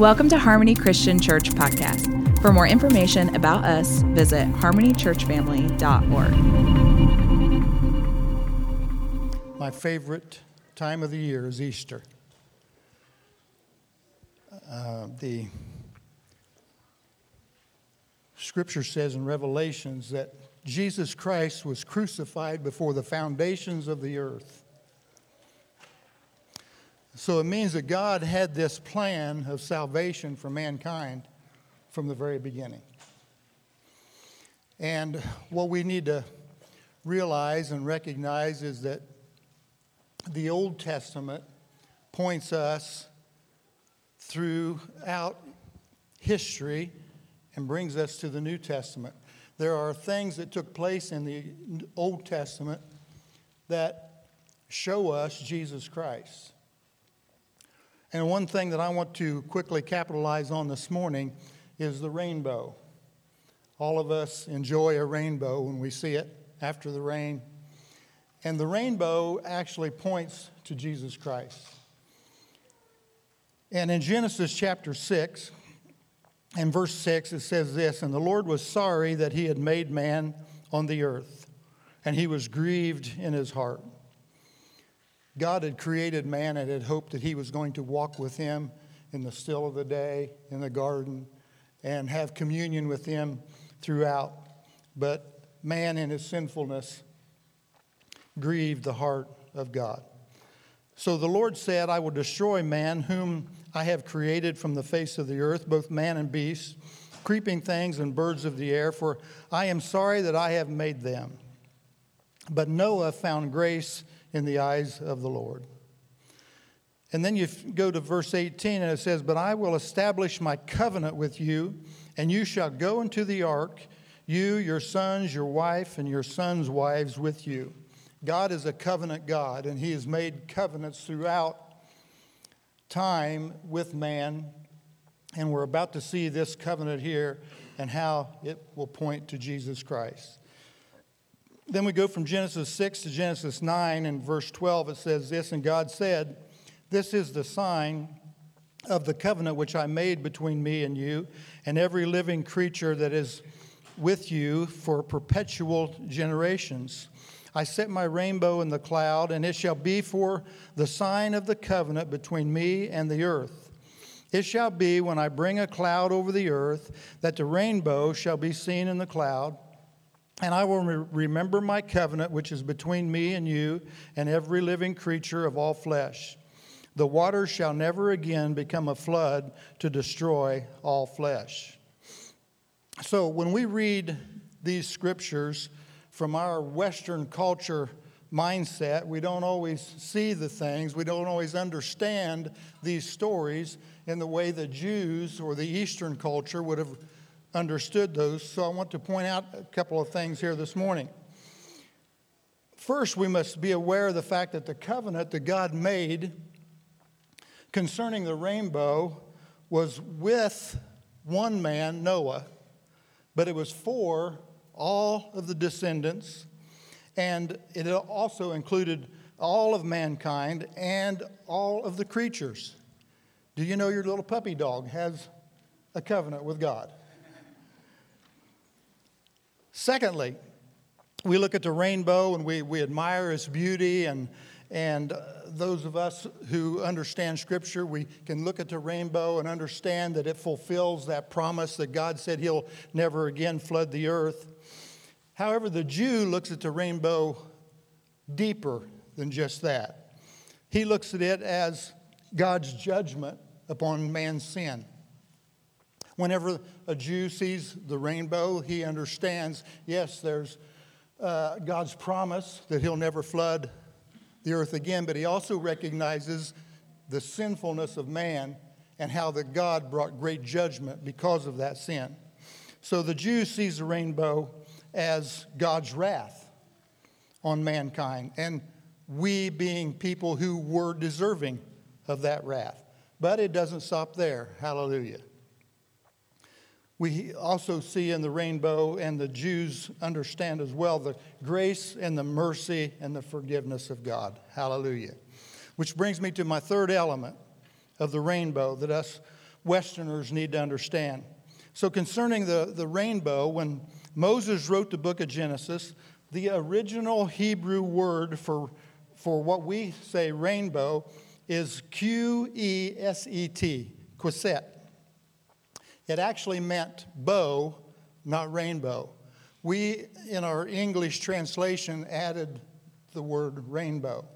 Welcome to Harmony Christian Church Podcast. For more information about us, visit harmonychurchfamily.org. My favorite time of the year is Easter. Uh, the scripture says in Revelations that Jesus Christ was crucified before the foundations of the earth. So it means that God had this plan of salvation for mankind from the very beginning. And what we need to realize and recognize is that the Old Testament points us throughout history and brings us to the New Testament. There are things that took place in the Old Testament that show us Jesus Christ. And one thing that I want to quickly capitalize on this morning is the rainbow. All of us enjoy a rainbow when we see it after the rain. And the rainbow actually points to Jesus Christ. And in Genesis chapter 6 and verse 6, it says this And the Lord was sorry that he had made man on the earth, and he was grieved in his heart. God had created man and had hoped that he was going to walk with him in the still of the day in the garden and have communion with him throughout. But man, in his sinfulness, grieved the heart of God. So the Lord said, I will destroy man, whom I have created from the face of the earth, both man and beast, creeping things and birds of the air, for I am sorry that I have made them. But Noah found grace in the eyes of the Lord. And then you go to verse 18, and it says, But I will establish my covenant with you, and you shall go into the ark, you, your sons, your wife, and your sons' wives with you. God is a covenant God, and He has made covenants throughout time with man. And we're about to see this covenant here and how it will point to Jesus Christ. Then we go from Genesis 6 to Genesis 9, and verse 12 it says this And God said, This is the sign of the covenant which I made between me and you, and every living creature that is with you for perpetual generations. I set my rainbow in the cloud, and it shall be for the sign of the covenant between me and the earth. It shall be when I bring a cloud over the earth that the rainbow shall be seen in the cloud. And I will re- remember my covenant, which is between me and you and every living creature of all flesh. The waters shall never again become a flood to destroy all flesh. So when we read these scriptures from our Western culture mindset, we don't always see the things, we don't always understand these stories in the way the Jews or the Eastern culture would have understood those, so I want to point out a couple of things here this morning. First, we must be aware of the fact that the covenant that God made concerning the rainbow was with one man, Noah, but it was for all of the descendants, and it also included all of mankind and all of the creatures. Do you know your little puppy dog has a covenant with God? Secondly, we look at the rainbow and we, we admire its beauty and and uh, those of us who understand Scripture, we can look at the rainbow and understand that it fulfills that promise that God said He'll never again flood the earth. However, the Jew looks at the rainbow deeper than just that. He looks at it as God's judgment upon man's sin. Whenever a Jew sees the rainbow, he understands yes, there's uh, God's promise that he'll never flood the earth again, but he also recognizes the sinfulness of man and how that God brought great judgment because of that sin. So the Jew sees the rainbow as God's wrath on mankind, and we being people who were deserving of that wrath. But it doesn't stop there. Hallelujah. We also see in the rainbow, and the Jews understand as well, the grace and the mercy and the forgiveness of God. Hallelujah. Which brings me to my third element of the rainbow that us Westerners need to understand. So, concerning the, the rainbow, when Moses wrote the book of Genesis, the original Hebrew word for, for what we say rainbow is Q E S E T, Queset. It actually meant bow, not rainbow. We, in our English translation, added the word rainbow.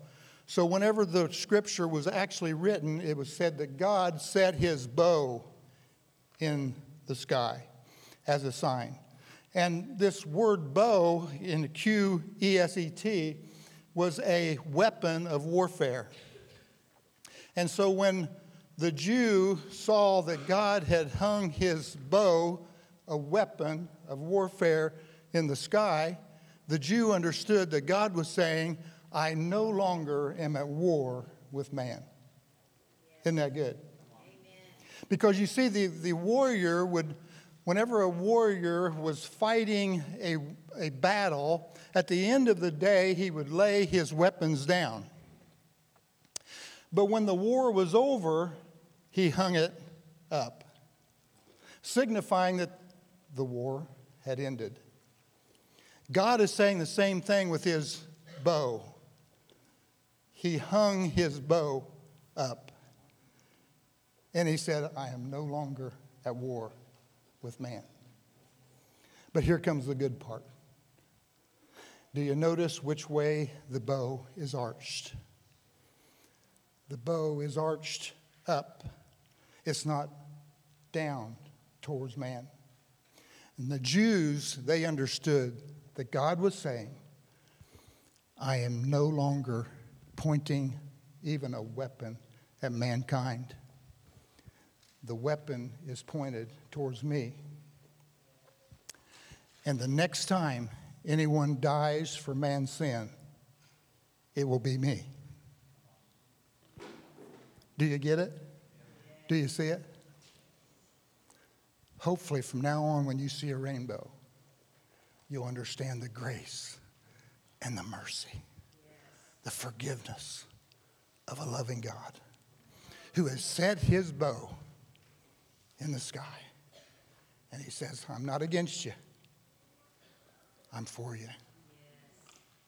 So, whenever the scripture was actually written, it was said that God set his bow in the sky as a sign. And this word bow in Q E S E T was a weapon of warfare. And so, when the Jew saw that God had hung his bow, a weapon of warfare, in the sky, the Jew understood that God was saying, I no longer am at war with man. Isn't that good? Because you see, the, the warrior would, whenever a warrior was fighting a, a battle, at the end of the day, he would lay his weapons down. But when the war was over, he hung it up, signifying that the war had ended. God is saying the same thing with his bow. He hung his bow up. And he said, I am no longer at war with man. But here comes the good part. Do you notice which way the bow is arched? The bow is arched up, it's not down towards man. And the Jews, they understood that God was saying, I am no longer pointing even a weapon at mankind. The weapon is pointed towards me. And the next time anyone dies for man's sin, it will be me. Do you get it? Do you see it? Hopefully, from now on, when you see a rainbow, you'll understand the grace and the mercy, the forgiveness of a loving God who has set his bow in the sky. And he says, I'm not against you, I'm for you.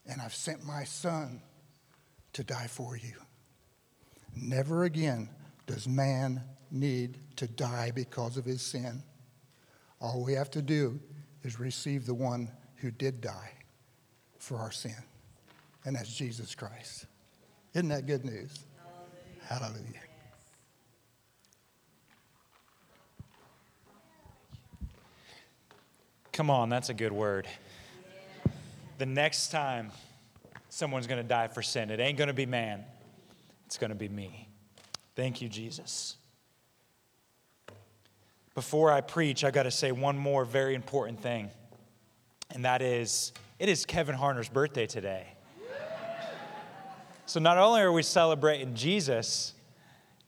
And I've sent my son to die for you. Never again does man need to die because of his sin. All we have to do is receive the one who did die for our sin, and that's Jesus Christ. Isn't that good news? Hallelujah. Hallelujah. Come on, that's a good word. The next time someone's going to die for sin, it ain't going to be man, it's going to be me. Thank you, Jesus. Before I preach, I got to say one more very important thing, and that is it is Kevin Harner's birthday today. So not only are we celebrating Jesus,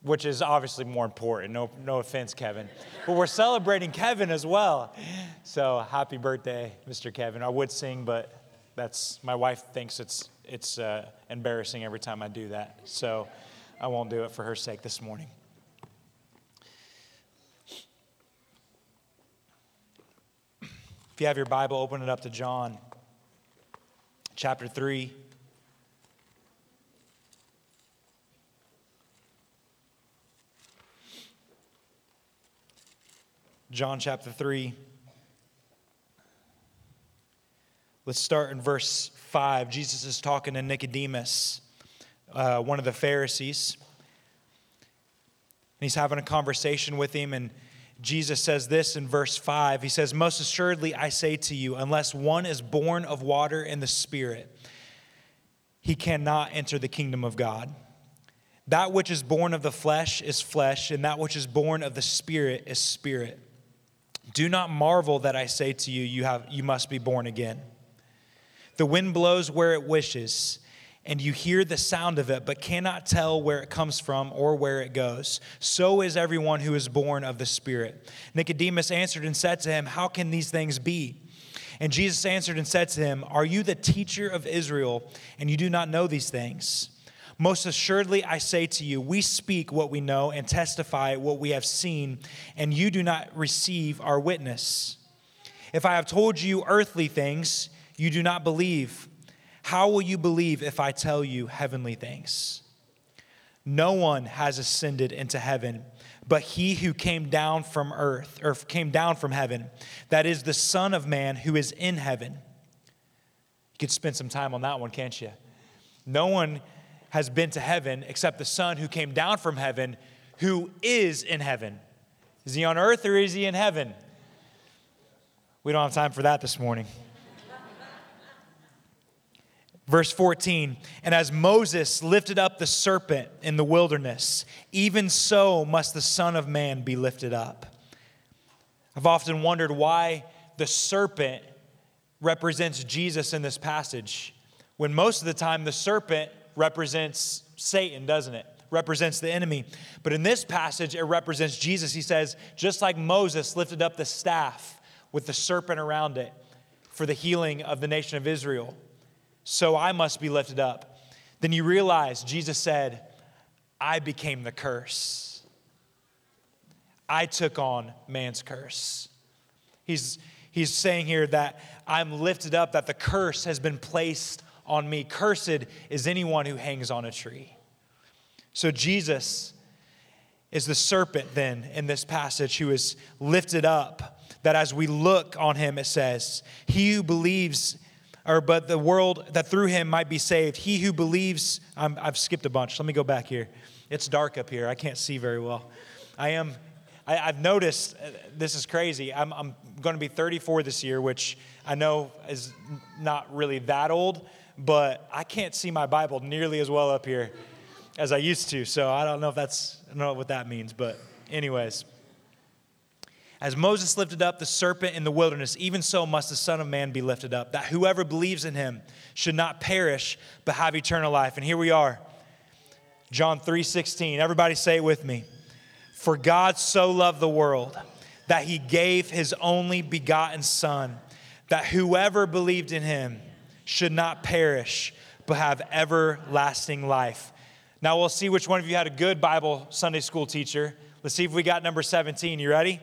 which is obviously more important, no, no offense, Kevin, but we're celebrating Kevin as well. So happy birthday, Mr. Kevin. I would sing, but that's my wife thinks it's it's uh, embarrassing every time I do that. So I won't do it for her sake this morning. If you have your Bible, open it up to John chapter 3. John chapter 3. Let's start in verse 5. Jesus is talking to Nicodemus uh, one of the Pharisees. And he's having a conversation with him, and Jesus says this in verse 5. He says, Most assuredly, I say to you, unless one is born of water and the Spirit, he cannot enter the kingdom of God. That which is born of the flesh is flesh, and that which is born of the Spirit is spirit. Do not marvel that I say to you, you, have, you must be born again. The wind blows where it wishes and you hear the sound of it, but cannot tell where it comes from or where it goes. So is everyone who is born of the Spirit. Nicodemus answered and said to him, How can these things be? And Jesus answered and said to him, Are you the teacher of Israel, and you do not know these things? Most assuredly, I say to you, we speak what we know and testify what we have seen, and you do not receive our witness. If I have told you earthly things, you do not believe. How will you believe if I tell you heavenly things? No one has ascended into heaven but he who came down from earth, or came down from heaven, that is the Son of Man who is in heaven. You could spend some time on that one, can't you? No one has been to heaven except the Son who came down from heaven, who is in heaven. Is he on earth or is he in heaven? We don't have time for that this morning. Verse 14, and as Moses lifted up the serpent in the wilderness, even so must the Son of Man be lifted up. I've often wondered why the serpent represents Jesus in this passage, when most of the time the serpent represents Satan, doesn't it? Represents the enemy. But in this passage, it represents Jesus. He says, just like Moses lifted up the staff with the serpent around it for the healing of the nation of Israel, so I must be lifted up. Then you realize Jesus said, I became the curse. I took on man's curse. He's, he's saying here that I'm lifted up, that the curse has been placed on me. Cursed is anyone who hangs on a tree. So Jesus is the serpent, then, in this passage, who is lifted up. That as we look on him, it says, He who believes or but the world that through him might be saved. He who believes, i have skipped a bunch. Let me go back here. It's dark up here. I can't see very well. I am. I, have noticed uh, this is crazy. I'm, I'm going to be 34 this year, which I know is not really that old, but I can't see my Bible nearly as well up here as I used to. So I don't know if that's I don't know what that means, but anyways. As Moses lifted up the serpent in the wilderness, even so must the Son of Man be lifted up, that whoever believes in him should not perish, but have eternal life. And here we are. John 3:16. Everybody say it with me. For God so loved the world that he gave his only begotten son, that whoever believed in him should not perish, but have everlasting life. Now we'll see which one of you had a good Bible Sunday school teacher. Let's see if we got number 17. You ready?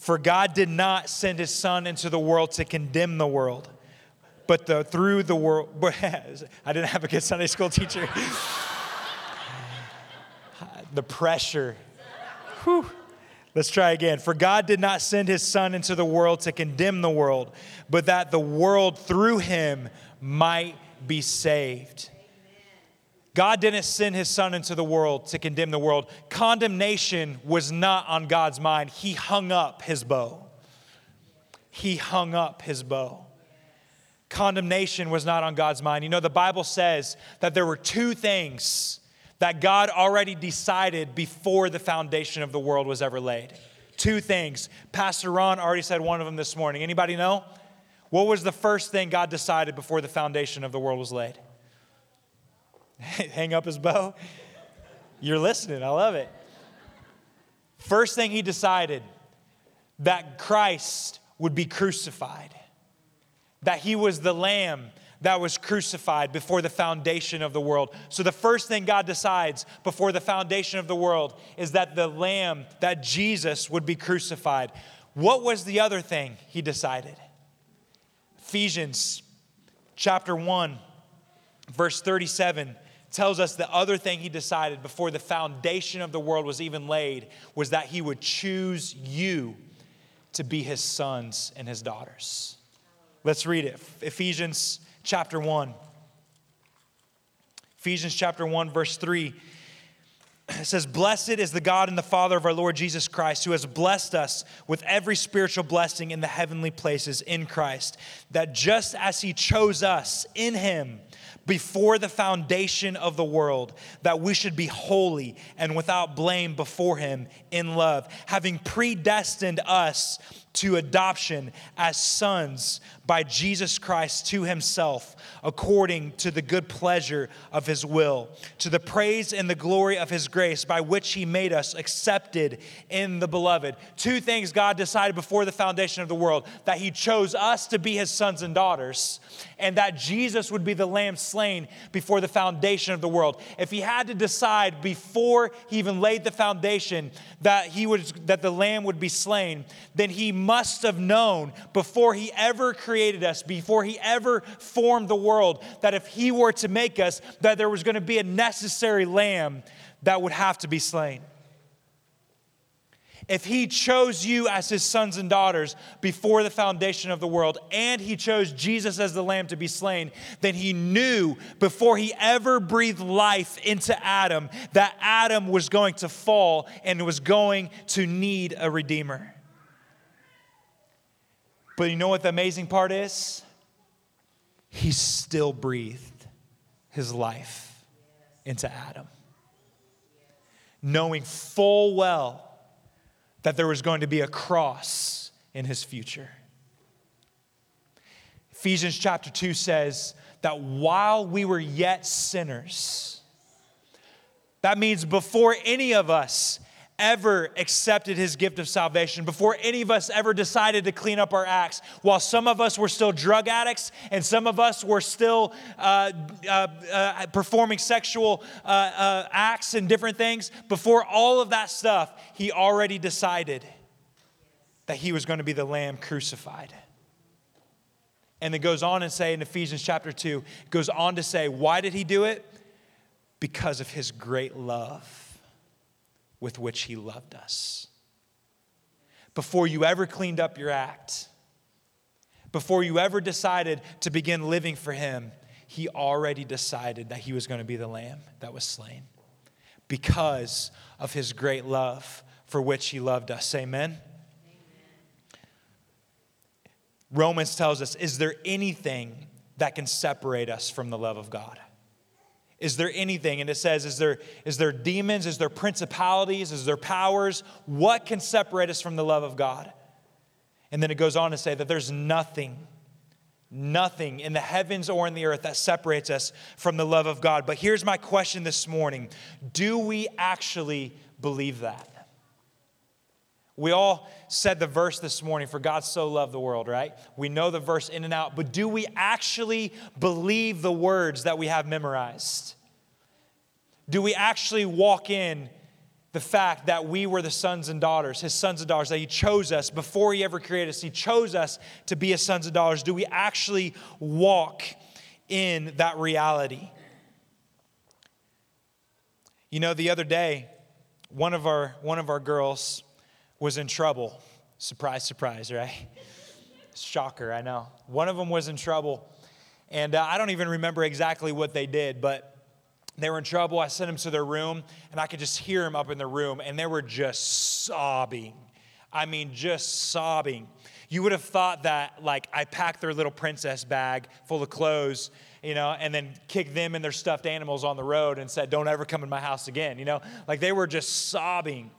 For God did not send his son into the world to condemn the world, but the, through the world. I didn't have a good Sunday school teacher. the pressure. Whew. Let's try again. For God did not send his son into the world to condemn the world, but that the world through him might be saved. God didn't send his son into the world to condemn the world. Condemnation was not on God's mind. He hung up his bow. He hung up his bow. Condemnation was not on God's mind. You know, the Bible says that there were two things that God already decided before the foundation of the world was ever laid. Two things. Pastor Ron already said one of them this morning. Anybody know? What was the first thing God decided before the foundation of the world was laid? hang up his bow. You're listening. I love it. First thing he decided that Christ would be crucified, that he was the lamb that was crucified before the foundation of the world. So, the first thing God decides before the foundation of the world is that the lamb, that Jesus would be crucified. What was the other thing he decided? Ephesians chapter 1, verse 37 tells us the other thing he decided before the foundation of the world was even laid was that he would choose you to be his sons and his daughters. Let's read it. Ephesians chapter 1. Ephesians chapter 1, verse 3. It says, Blessed is the God and the Father of our Lord Jesus Christ, who has blessed us with every spiritual blessing in the heavenly places in Christ, that just as he chose us in him, before the foundation of the world that we should be holy and without blame before Him in love, having predestined us to adoption as sons by Jesus Christ to Himself, according to the good pleasure of His will, to the praise and the glory of His grace by which he made us accepted in the beloved. Two things God decided before the foundation of the world that he chose us to be his sons and daughters, and that Jesus would be the lamb slain before the foundation of the world. If he had to decide before he even laid the foundation that he would that the lamb would be slain, then he must have known before he ever created us, before he ever formed the world, that if he were to make us, that there was going to be a necessary lamb that would have to be slain. If he chose you as his sons and daughters before the foundation of the world, and he chose Jesus as the lamb to be slain, then he knew before he ever breathed life into Adam that Adam was going to fall and was going to need a redeemer. But you know what the amazing part is? He still breathed his life into Adam, knowing full well that there was going to be a cross in his future. Ephesians chapter 2 says that while we were yet sinners, that means before any of us ever accepted his gift of salvation, before any of us ever decided to clean up our acts, while some of us were still drug addicts and some of us were still uh, uh, uh, performing sexual uh, uh, acts and different things, before all of that stuff, he already decided that he was going to be the lamb crucified. And it goes on and say in Ephesians chapter 2, goes on to say, why did he do it? Because of his great love with which He loved us. Before you ever cleaned up your act, before you ever decided to begin living for Him, He already decided that He was going to be the lamb that was slain because of His great love for which He loved us. Amen. Romans tells us, is there anything that can separate us from the love of God? Is there anything? And it says, is there, is there demons? Is there principalities? Is there powers? What can separate us from the love of God? And then it goes on to say that there's nothing, nothing in the heavens or in the earth that separates us from the love of God. But here's my question this morning Do we actually believe that? We all said the verse this morning, for God so loved the world, right? We know the verse in and out, but do we actually believe the words that we have memorized? Do we actually walk in the fact that we were the sons and daughters, his sons and daughters, that he chose us before he ever created us? He chose us to be his sons and daughters. Do we actually walk in that reality? You know, the other day, one of our, one of our girls, was in trouble. Surprise, surprise, right? Shocker, I know. One of them was in trouble. And uh, I don't even remember exactly what they did, but they were in trouble. I sent them to their room, and I could just hear them up in the room, and they were just sobbing. I mean, just sobbing. You would have thought that, like, I packed their little princess bag full of clothes, you know, and then kicked them and their stuffed animals on the road and said, Don't ever come in my house again, you know? Like, they were just sobbing.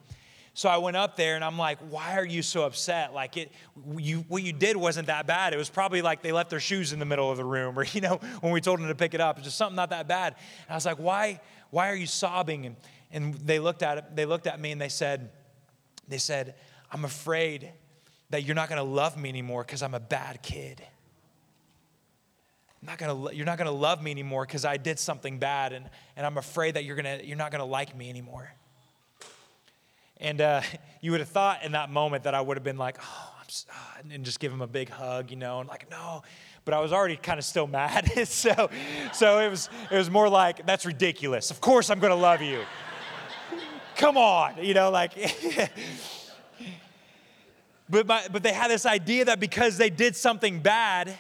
So I went up there and I'm like, why are you so upset? Like it, you, what you did wasn't that bad. It was probably like they left their shoes in the middle of the room, or you know, when we told them to pick it up, it's just something not that bad. And I was like, why, why are you sobbing? And and they looked at it, they looked at me and they said, they said, I'm afraid that you're not gonna love me anymore because I'm a bad kid. I'm not gonna, you're not gonna love me anymore because I did something bad, and, and I'm afraid that you're gonna, you're not gonna like me anymore. And uh, you would have thought in that moment that I would have been like, oh, so, and just give him a big hug, you know, and like, no. But I was already kind of still mad. so, so it was, it was more like, that's ridiculous. Of course I'm going to love you. Come on, you know, like. but, my, but they had this idea that because they did something bad,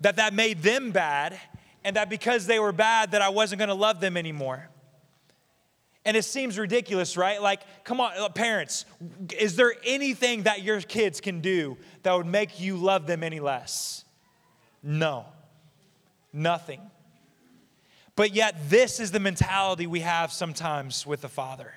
that that made them bad, and that because they were bad, that I wasn't going to love them anymore. And it seems ridiculous, right? Like, come on, uh, parents, is there anything that your kids can do that would make you love them any less? No, nothing. But yet, this is the mentality we have sometimes with the Father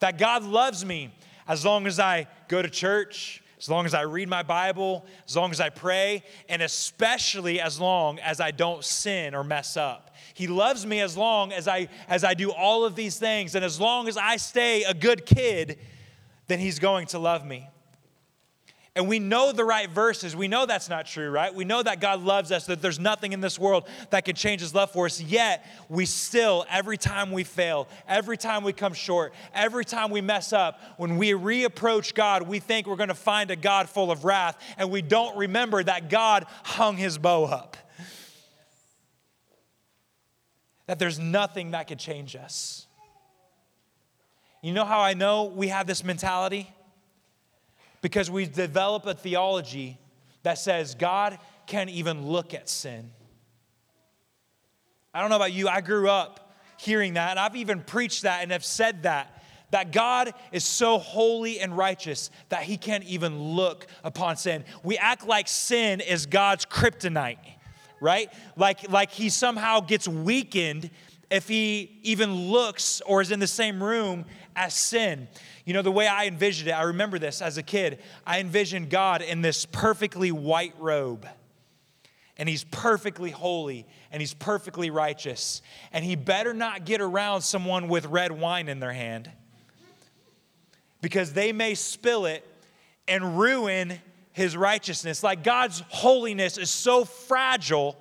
that God loves me as long as I go to church, as long as I read my Bible, as long as I pray, and especially as long as I don't sin or mess up. He loves me as long as I as I do all of these things and as long as I stay a good kid, then he's going to love me. And we know the right verses. We know that's not true, right? We know that God loves us, that there's nothing in this world that can change his love for us. Yet, we still, every time we fail, every time we come short, every time we mess up, when we reapproach God, we think we're going to find a God full of wrath, and we don't remember that God hung his bow up. That there's nothing that could change us. You know how I know we have this mentality? because we develop a theology that says God can't even look at sin. I don't know about you, I grew up hearing that, and I've even preached that and have said that. That God is so holy and righteous that he can't even look upon sin. We act like sin is God's kryptonite, right? Like, like he somehow gets weakened if he even looks or is in the same room as sin. You know, the way I envisioned it, I remember this as a kid. I envisioned God in this perfectly white robe. And he's perfectly holy and he's perfectly righteous. And he better not get around someone with red wine in their hand because they may spill it and ruin his righteousness. Like God's holiness is so fragile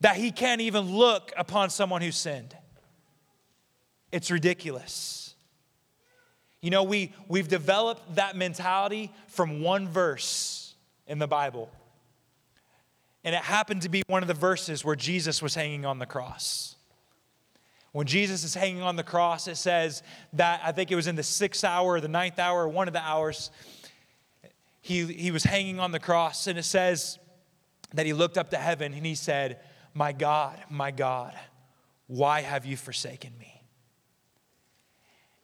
that he can't even look upon someone who sinned. It's ridiculous. You know, we, we've developed that mentality from one verse in the Bible. And it happened to be one of the verses where Jesus was hanging on the cross. When Jesus is hanging on the cross, it says that I think it was in the sixth hour or the ninth hour one of the hours, he, he was hanging on the cross. And it says that he looked up to heaven and he said, My God, my God, why have you forsaken me?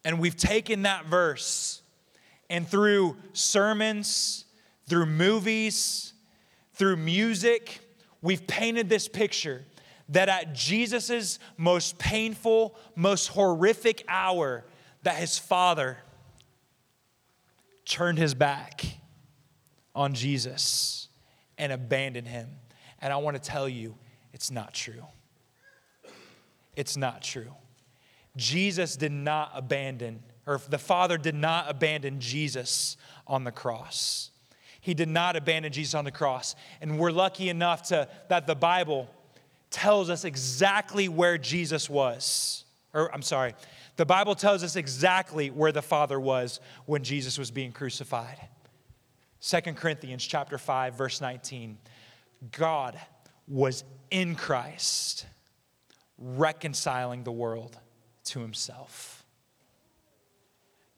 And we've taken that verse and through sermons, through movies, through music, we've painted this picture that at Jesus' most painful, most horrific hour, that his father turned his back on Jesus and abandon him. And I want to tell you, it's not true. It's not true. Jesus did not abandon, or the Father did not abandon Jesus on the cross. He did not abandon Jesus on the cross. And we're lucky enough to, that the Bible tells us exactly where Jesus was. Or, I'm sorry, the Bible tells us exactly where the Father was when Jesus was being crucified. 2 Corinthians chapter 5 verse 19. God was in Christ reconciling the world to himself.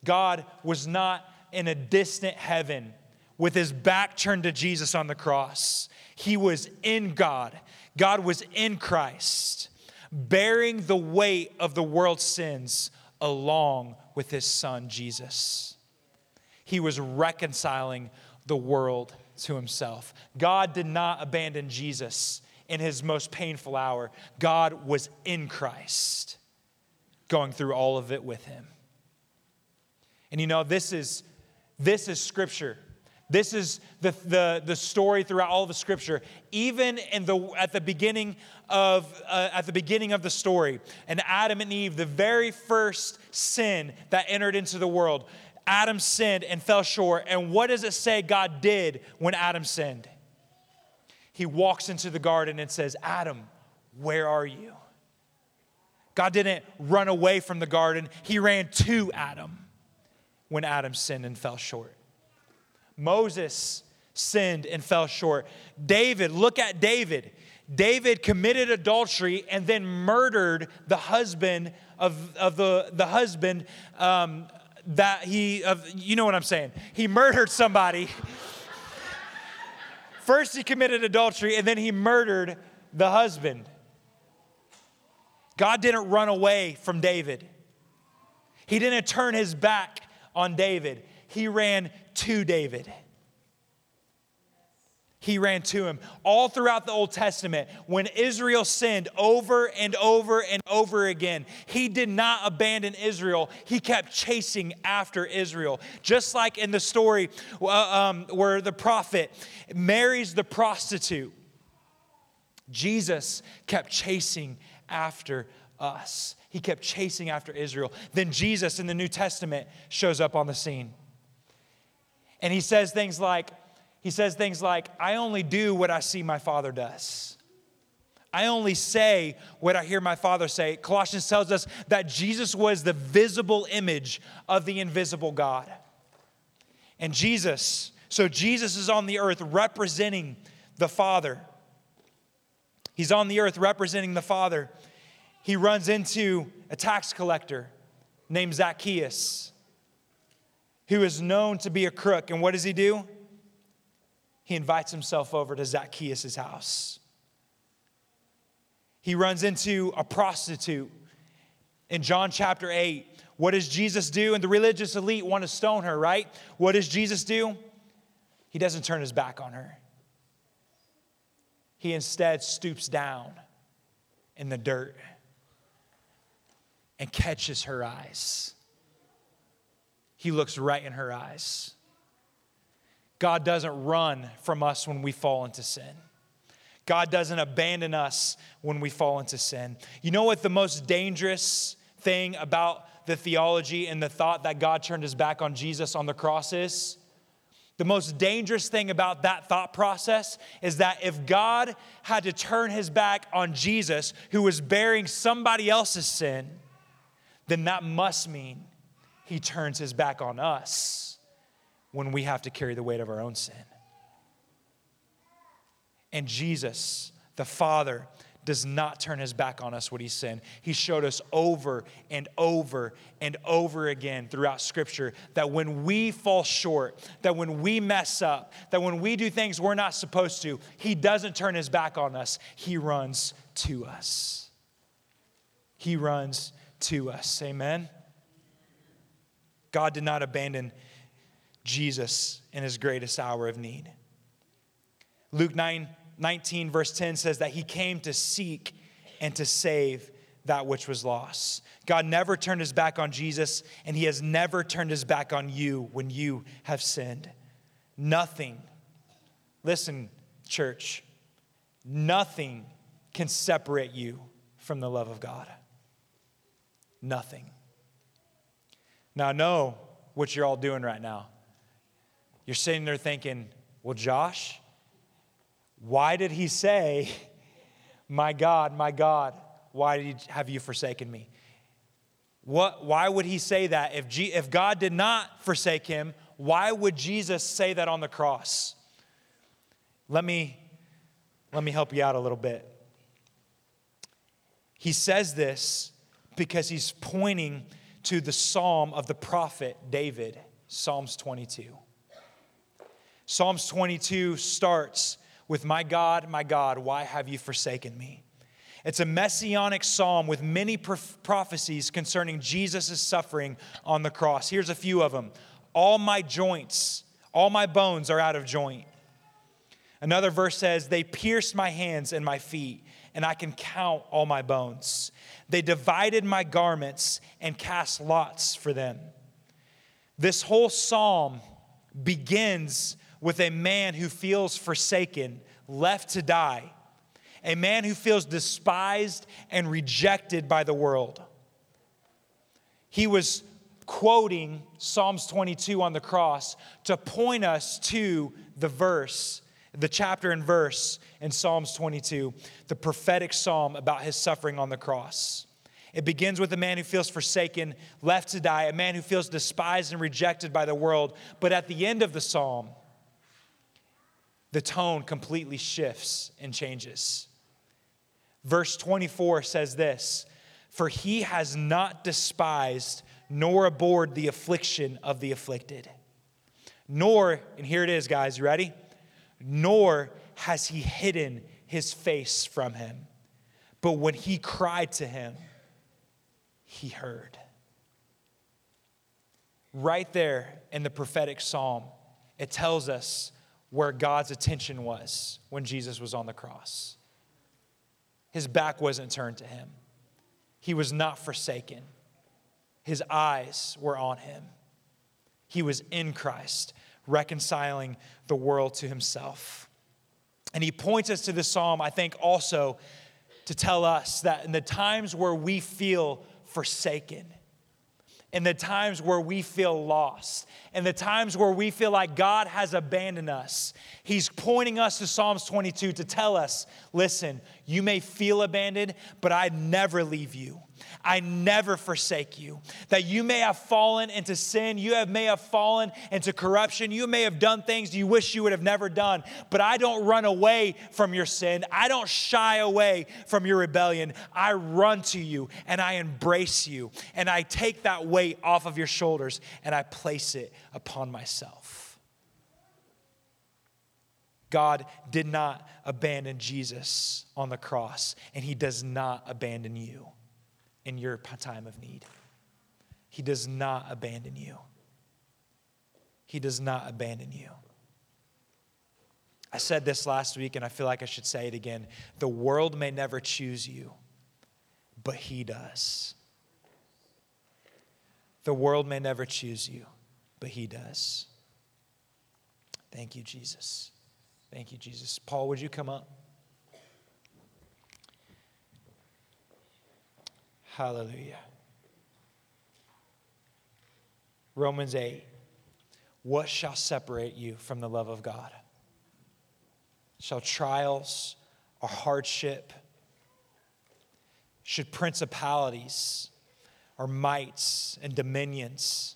God was not in a distant heaven with his back turned to Jesus on the cross. He was in God. God was in Christ, bearing the weight of the world's sins along with his son, Jesus. He was reconciling the world to himself. God did not abandon Jesus in his most painful hour, God was in Christ going through all of it with him. And you know, this is this is scripture. This is the, the, the story throughout all of the scripture. Even in the, at, the beginning of, uh, at the beginning of the story, and Adam and Eve, the very first sin that entered into the world, Adam sinned and fell short. And what does it say God did when Adam sinned? He walks into the garden and says, Adam, where are you? God didn't run away from the garden, He ran to Adam when Adam sinned and fell short. Moses sinned and fell short. David, look at David. David committed adultery and then murdered the husband of, of the, the husband um, that he, of, you know what I'm saying. He murdered somebody. First, he committed adultery and then he murdered the husband. God didn't run away from David. He didn't turn his back on David. He ran to David. He ran to him. All throughout the Old Testament, when Israel sinned over and over and over again, he did not abandon Israel. He kept chasing after Israel. Just like in the story uh, um, where the prophet marries the prostitute, Jesus kept chasing after us. He kept chasing after Israel. Then Jesus in the New Testament shows up on the scene. And he says things like, he says things like, I only do what I see my Father does. I only say what I hear my Father say. Colossians tells us that Jesus was the visible image of the invisible God. And Jesus, so Jesus is on the earth representing the Father. He's on the earth representing the Father. He runs into a tax collector named Zacchaeus, who is known to be a crook. And what does he do? He invites himself over to Zacchaeus' house. He runs into a prostitute in John chapter 8. What does Jesus do? And the religious elite want to stone her, right? What does Jesus do? He doesn't turn his back on her. He instead stoops down in the dirt and catches her eyes. He looks right in her eyes. God doesn't run from us when we fall into sin. God doesn't abandon us when we fall into sin. You know what the most dangerous thing about the theology and the thought that God turned his back on Jesus on the cross is? The most dangerous thing about that thought process is that if God had to turn his back on Jesus, who was bearing somebody else's sin, then that must mean he turns his back on us when we have to carry the weight of our own sin. And Jesus, the Father, does not turn his back on us when he sinned. He showed us over and over and over again throughout Scripture that when we fall short, that when we mess up, that when we do things we're not supposed to, he doesn't turn his back on us. He runs to us. He runs to us. Amen. God did not abandon Jesus in his greatest hour of need. Luke 9, 19, verse 10 says that he came to seek and to save that which was lost. God never turned his back on Jesus, and he has never turned his back on you when you have sinned. Nothing, listen, church, nothing can separate you from the love of God. Nothing. Now, I know what you're all doing right now. You're sitting there thinking, well, Josh, why did he say, My God, my God, why he, have you forsaken me? What, why would he say that? If, G, if God did not forsake him, why would Jesus say that on the cross? Let me, let me help you out a little bit. He says this because he's pointing to the psalm of the prophet David, Psalms 22. Psalms 22 starts with, My God, my God, why have you forsaken me? It's a messianic psalm with many prophecies concerning Jesus' suffering on the cross. Here's a few of them All my joints, all my bones are out of joint. Another verse says, They pierced my hands and my feet, and I can count all my bones. They divided my garments and cast lots for them. This whole psalm begins with a man who feels forsaken, left to die, a man who feels despised and rejected by the world. He was quoting Psalms 22 on the cross to point us to the verse, the chapter and verse in Psalms 22, the prophetic psalm about his suffering on the cross. It begins with a man who feels forsaken, left to die, a man who feels despised and rejected by the world. But at the end of the psalm, the tone completely shifts and changes. Verse 24 says this For he has not despised nor abhorred the affliction of the afflicted. Nor, and here it is, guys, you ready? Nor has he hidden his face from him. But when he cried to him, he heard. Right there in the prophetic psalm, it tells us where God's attention was when Jesus was on the cross. His back wasn't turned to him, he was not forsaken. His eyes were on him. He was in Christ, reconciling the world to himself. And he points us to the psalm, I think, also to tell us that in the times where we feel forsaken, in the times where we feel lost, in the times where we feel like God has abandoned us, He's pointing us to Psalms 22 to tell us listen, you may feel abandoned, but I never leave you. I never forsake you. That you may have fallen into sin, you have, may have fallen into corruption, you may have done things you wish you would have never done, but I don't run away from your sin. I don't shy away from your rebellion. I run to you and I embrace you and I take that weight off of your shoulders and I place it upon myself. God did not abandon Jesus on the cross, and He does not abandon you in your time of need. He does not abandon you. He does not abandon you. I said this last week, and I feel like I should say it again. The world may never choose you, but He does. The world may never choose you, but He does. Thank you, Jesus. Thank you, Jesus. Paul, would you come up? Hallelujah. Romans 8. What shall separate you from the love of God? Shall trials or hardship? Should principalities or mights and dominions?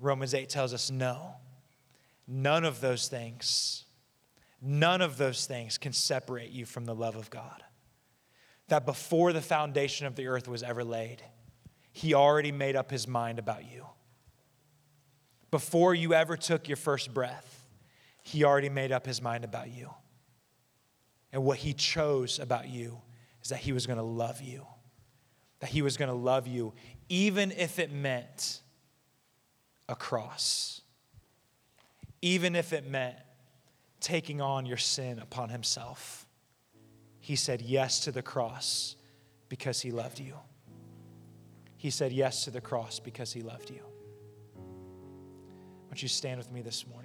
Romans 8 tells us no. None of those things, none of those things can separate you from the love of God that before the foundation of the earth was ever laid, he already made up his mind about you. Before you ever took your first breath, he already made up his mind about you. And what he chose about you is that he was going to love you. That he was going to love you, even if it meant a cross, even if it meant taking on your sin upon himself he said yes to the cross because he loved you. He said yes to the cross because he loved you. Why don't you stand with me this morning?